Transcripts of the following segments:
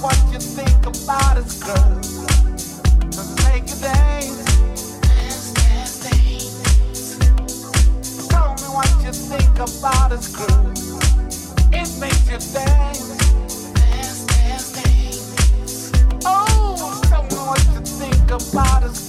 what you think about us, girl. Dance. Dance, dance. Tell me what you think about. It makes you dance. Dance, dance. Oh, tell me what you think about us,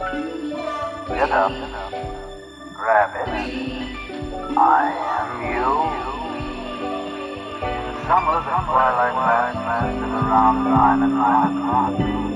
Get up. Grab it. I am you. In summer, the twilight lasted around nine and nine o'clock.